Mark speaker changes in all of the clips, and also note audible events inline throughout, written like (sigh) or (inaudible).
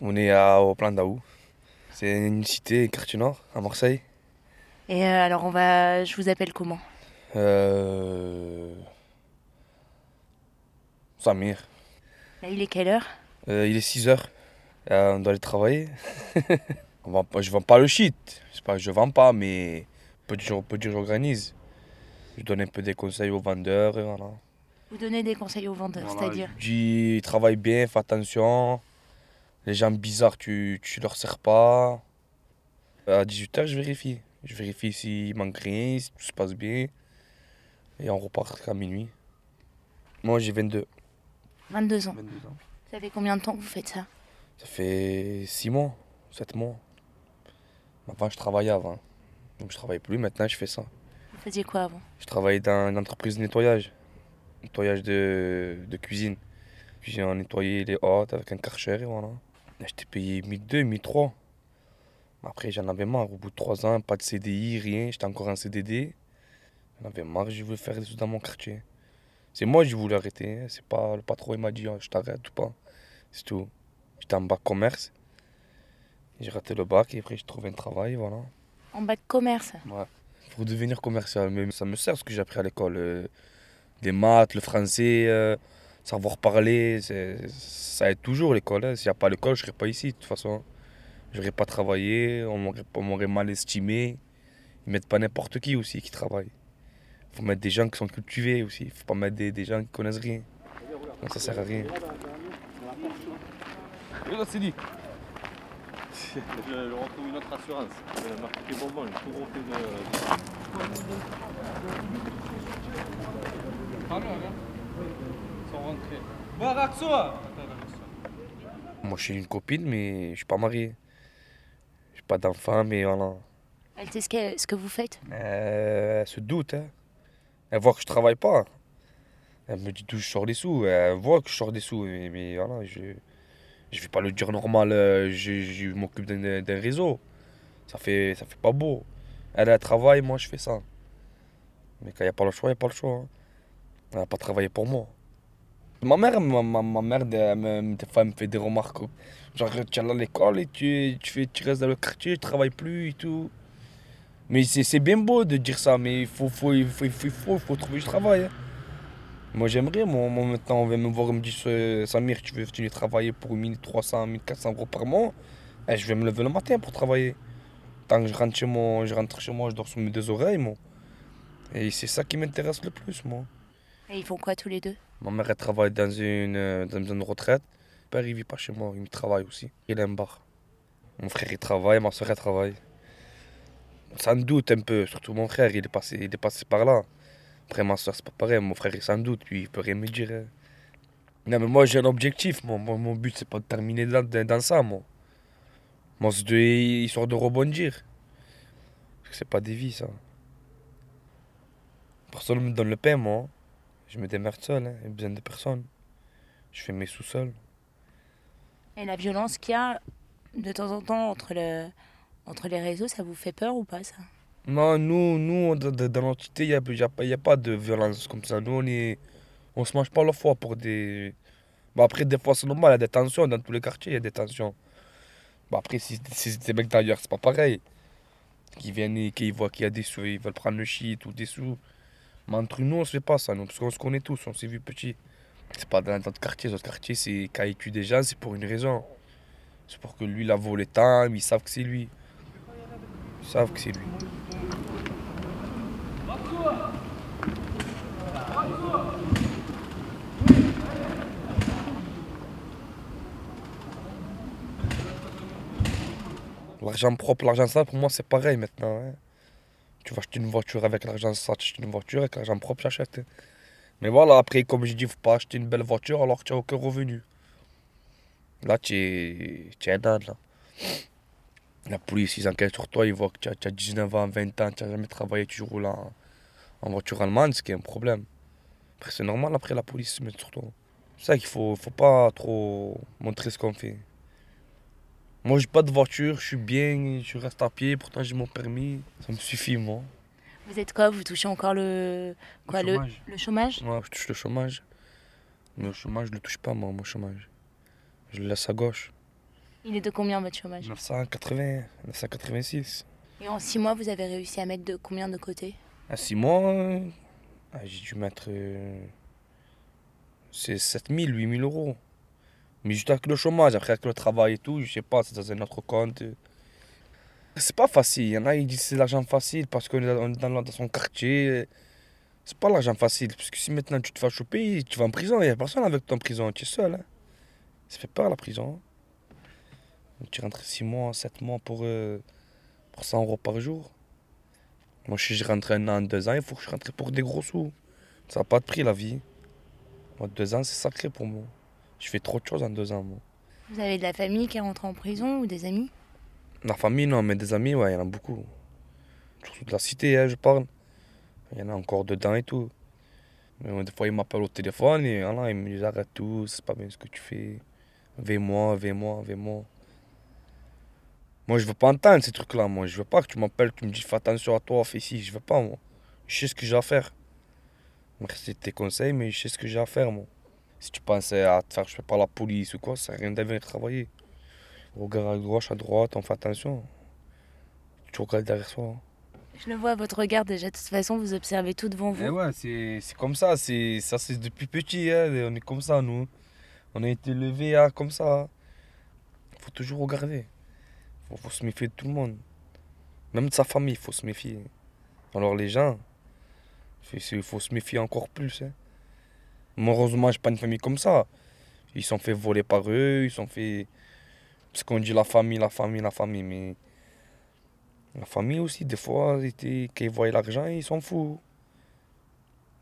Speaker 1: On est à, au Plan d'Aou. C'est une cité, quartier nord, à Marseille.
Speaker 2: Et euh, alors, on va. Je vous appelle comment?
Speaker 1: Euh... Samir.
Speaker 2: Là, il est quelle heure?
Speaker 1: Euh, il est 6 heures. Euh, on doit aller travailler. (laughs) on vend pas, je vends pas le shit. C'est pas que je vends pas, mais peu de jours, peu de jours, j'organise. Je donne un peu des conseils aux vendeurs et voilà.
Speaker 2: Vous donnez des conseils aux vendeurs,
Speaker 1: Voilà,
Speaker 2: c'est-à-dire?
Speaker 1: je dis, travaille bien, fais attention. Les gens bizarres, tu, tu leur sers pas. À 18h, je vérifie. Je vérifie s'il manque rien, si tout se passe bien. Et on repart à minuit. Moi, j'ai 22.
Speaker 2: 22 ans.
Speaker 1: 22 ans.
Speaker 2: Ça fait combien de temps que vous faites ça?
Speaker 1: Ça fait 6 mois, 7 mois. Avant, je travaillais avant. Donc, je travaille plus. Maintenant, je fais ça.
Speaker 2: Vous faisiez quoi avant?
Speaker 1: Je travaille dans une entreprise de nettoyage. Nettoyage de, de cuisine. Puis j'ai nettoyé les hôtes avec un karcher et voilà. J'étais payé 1002, 1003. Après, j'en avais marre. Au bout de 3 ans, pas de CDI, rien. J'étais encore en CDD. J'en avais marre, je voulais faire des choses dans mon quartier. C'est moi qui voulais arrêter. hein. C'est pas le patron, il m'a dit, Ah, je t'arrête ou pas. C'est tout. J'étais en bac commerce. J'ai raté le bac et après, j'ai trouvé un travail, voilà.
Speaker 2: En bac commerce.
Speaker 1: Pour devenir commercial, mais ça me sert ce que j'ai appris à l'école. euh, les maths, le français, euh, savoir parler, c'est- ça aide toujours l'école. hein. S'il n'y a pas l'école, je ne serais pas ici de toute façon. Je n'aurais pas travaillé, on m'aurait- on m'aurait mal estimé. Ils mettent pas n'importe qui aussi qui travaille. Il faut mettre des gens qui sont cultivés aussi. Il ne faut pas mettre des, des gens qui connaissent rien. Donc ça sert à rien. c'est dit.
Speaker 3: Je, je retrouve une autre assurance. J'ai marqué bonbon, j'ai tout refait de.
Speaker 1: Moi, je suis une copine, mais je suis pas marié. Je n'ai pas d'enfant, mais voilà.
Speaker 2: Elle sait ce que, ce que vous faites?
Speaker 1: Euh, elle se doute. Hein. Elle voit que je travaille pas. Elle me dit d'où je sors des sous. Elle voit que je sors des sous. Mais, mais voilà, je je vais pas le dire normal. euh, Je, je m'occupe d'un d'un réseau. Ça fait, ça fait pas beau. Elle, elle travaille, moi je fais ça. Mais quand il n'y a pas le choix, il n'y a pas le choix. hein. Elle n'a pas travaillé pour moi. Ma mère, ma, ma, mère elle me- des fois, elle me fait des remarques. Genre, tu es à l'école et tu, tu, fais, tu restes dans le quartier, tu travailles plus et tout. Mais c'est bien beau de dire ça, mais il faut, faut, il faut, il faut, il faut, trouver du travail. hein. Moi j'aimerais, moi, moi, maintenant on vient me voir et me dit euh, Samir, tu veux venir travailler pour 1300, 1400 euros par mois? Eh, Je vais me lever le matin pour travailler. Tant que je rentre chez moi, je rentre chez moi, je dors sur mes deux oreilles, moi. Et c'est ça qui m'intéresse le plus, moi.
Speaker 2: Et ils font quoi tous les deux?
Speaker 1: Ma mère travaille dans une, euh, dans une retraite. Mon père il vit pas chez moi, il travaille aussi. Il a un bar. Mon frère il travaille, ma soeur elle travaille. Sans doute un peu, surtout mon frère il est passé, il est passé par là. Après ma soeur c'est pas pareil, mon frère il sans doute, lui il peut rien me dire. hein. Non mais moi j'ai un objectif. Moi, mon but c'est pas de terminer dans, dans, ça moi. Moi c'est de, histoire de rebondir. Parce que c'est pas des vies ça. Personne me donne le pain moi. Je me démerde seul, hein. a besoin de personne. Je fais mes sous-sols.
Speaker 2: Et la violence qu'il y a de temps en temps entre, le, entre les réseaux, ça vous fait peur ou pas ça?
Speaker 1: Non, nous, nous dans, l'entité, il n'y a, y a pas- y a pas de violence comme ça. Nous, on est, on se mange pas la foi pour des... Bon, après, des fois, c'est normal, il y a des tensions dans tous les quartiers, il y a des tensions. Bon, après, si, si c'est des mecs d'ailleurs, c'est pas pareil. Qui viennent et qui voient qu'il y a des sous, ils veulent prendre le shit ou des sous. Mais entre nous, on se fait pas ça, parce qu'on se connaît tous, on s'est vu petit. C'est pas dans notre quartier, notre quartier, c'est quand tuent des gens, c'est pour une raison. C'est pour que lui, il a volé tant, ils savent que c'est lui. Ils savent que c'est lui. L'argent propre, l'argent sale, pour moi, c'est pareil maintenant. hein. Tu vas acheter une voiture avec l'argent sale, tu achètes une voiture avec l'argent propre, tu achètes. Mais voilà, après, comme je dis, faut pas acheter une belle voiture alors que tu n'as aucun revenu. Là, tu es, tu es là. La police, ils enquêtent sur toi, ils voient que tu as, tu as 19 ans, 20 ans, tu n'as jamais travaillé, tu roules en, en voiture allemande, ce qui est un problème. Après, c'est normal, après, la police se met sur toi. C'est ça qu'il faut, faut pas trop montrer ce qu'on fait. Moi, j'ai pas de voiture, je suis bien, je reste à pied, pourtant j'ai mon permis. Ça me suffit, moi.
Speaker 2: Vous êtes quoi? Vous touchez encore le, quoi, le,
Speaker 1: chômage.
Speaker 2: le chômage?
Speaker 1: Ouais, je touche le chômage. Mais le chômage, je le touche pas, moi, mon chômage. Je le laisse à gauche.
Speaker 2: Il est de combien votre chômage?
Speaker 1: 980, 986.
Speaker 2: Et en 6 mois, vous avez réussi à mettre de combien de côté?
Speaker 1: À 6 mois, euh, ah, j'ai dû mettre. euh, c'est 7000, 8000 euros. Mais juste avec le chômage, après avec le travail et tout, je sais pas, c'est dans un autre compte. C'est pas facile. Il y en a, ils disent c'est l'argent facile parce qu'on est dans, dans- dans son quartier. C'est pas l'argent facile. Parce que si maintenant tu te fais choper, tu vas en prison. Il n'y a personne avec toi en prison. Tu es seul. Hein. Ça fait peur la prison. Tu rentres 6 mois, 7 mois pour, euh, pour 100 euros par jour. Moi, si je rentre un an, deux ans, il faut que je rentre pour des gros sous. Ça n'a pas de prix la vie. Moi, deux ans, c'est sacré pour moi. Je fais trop de choses en deux ans, moi.
Speaker 2: Vous avez de la famille qui est rentrée en prison ou des amis?
Speaker 1: La famille, non, mais des amis, ouais, il y en a beaucoup. Surtout de la cité, hein, je parle. Il y en a encore dedans et tout. Mais des fois, ils m'appellent au téléphone et voilà, ils me disent arrête tout, c'est pas bien ce que tu fais. Vais-moi, vais-moi, vais-moi. Moi, je veux pas entendre ces trucs-là, moi. Je veux pas que tu m'appelles, tu me dis fais attention à toi, fais ci. Je veux pas, moi. Je sais ce que j'ai à faire. Merci de tes conseils, mais je sais ce que j'ai à faire, moi. Si tu pensais à te faire choper par la police ou quoi, ça sert à rien venir travailler. Regarde à gauche, à droite, on fait attention. Tu regardes derrière soi. hein.
Speaker 2: Je le vois à votre regard déjà. De toute façon, vous observez tout devant vous.
Speaker 1: Eh ouais, c'est comme ça, c'est ça c'est depuis petit, hein, on est comme ça nous. On a été élevé à comme ça. Faut toujours regarder. Faut, faut se méfier de tout le monde. Même de sa famille, faut se méfier. Alors les gens, il faut se méfier encore plus. Hein. Moi, heureusement, j'ai pas une famille comme ça. Ils sont fait voler par eux, ils sont fait. Parce qu'on dit la famille, la famille, la famille, mais. La famille aussi, des fois, quand ils voient l'argent, ils s'en foutent.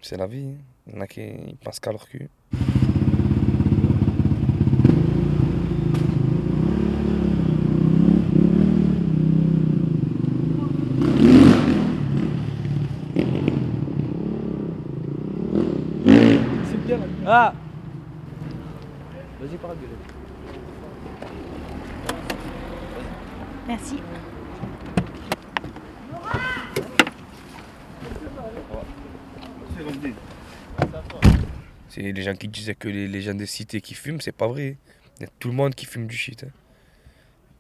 Speaker 1: C'est la vie. Il y en a qui ils pensent qu'à leur cul.
Speaker 3: C'est bien Ah Vas-y, parle,
Speaker 2: Merci.
Speaker 1: C'est les gens qui disaient que les, les gens des cités qui fument, c'est pas vrai. Il y a tout le monde qui fume du shit. hein.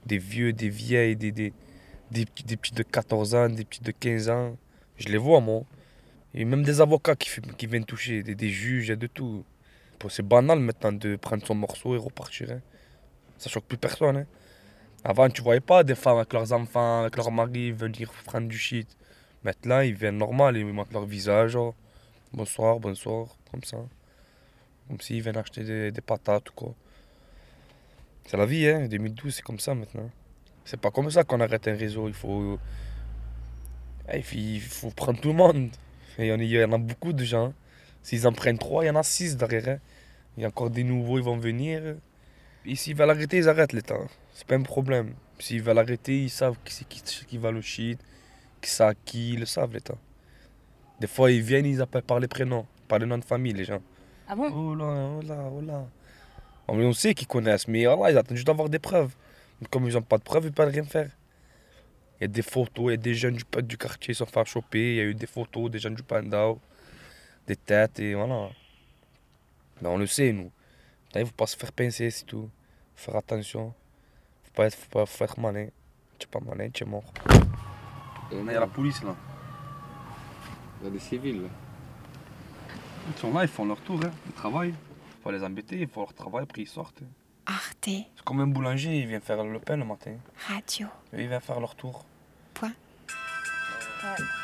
Speaker 1: Des vieux, des vieilles, des, des, des petits de 14 ans, des petits de 15 ans. Je les vois, moi. Et même des avocats qui, fument, qui viennent toucher, des, des juges, il y a de tout. C'est banal maintenant de prendre son morceau et repartir. hein. Ça choque plus personne. hein. Avant, tu voyais pas des femmes avec leurs enfants, avec leurs maris venir prendre du shit. Maintenant, ils viennent normal, ils montrent leur visage. Bonsoir, bonsoir, comme ça. Comme s'ils viennent acheter des, patates ou quoi. C'est la vie, hein. 2012, c'est comme ça maintenant. C'est pas comme ça qu'on arrête un réseau. Il faut. Eh, Il faut, prendre tout le monde. Il y en a beaucoup de gens. S'ils en prennent trois, il y en a six derrière. hein. Il y a encore des nouveaux, ils vont venir. Et s'ils veulent arrêter, ils arrêtent l'État. C'est pas un problème. S'ils veulent arrêter, ils savent qui c'est qui, qui va le shit, qui à qui, ils le savent l'État. Des fois, ils viennent, ils appellent par les prénoms, par les noms de famille, les gens.
Speaker 2: Ah bon?
Speaker 1: Oh là, oh là, oh là. Oh, on sait qu'ils connaissent, mais voilà, ils attendent juste d'avoir des preuves. Mais comme ils n'ont pas de preuves, ils ne peuvent rien faire. Il y a des photos, il y a des jeunes du, du quartier qui sont fait choper, il y a eu des photos des jeunes du Pandao, des têtes, et voilà. Mais on le sait, nous. Il ne faut pas se faire pincer, c'est tout. Faut faire attention. Faut pas être, faut pas, faut être malin. Tu n'es pas malin, tu es mort. Il y a la police là.
Speaker 3: Il y a des civils. là.
Speaker 1: Ils sont là, ils font leur tour, hein. ils travaillent. Faut pas les embêter, ils font leur travail, après ils sortent.
Speaker 4: Arte
Speaker 1: C'est comme un boulanger, il vient faire le pain le matin.
Speaker 4: Radio
Speaker 1: Et il vient faire leur tour.
Speaker 4: Point.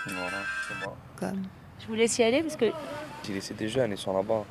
Speaker 1: Voilà, c'est bon.
Speaker 4: comme
Speaker 2: Je vous laisse y aller parce que
Speaker 1: J'ai laissé des jeunes, ils sont là-bas.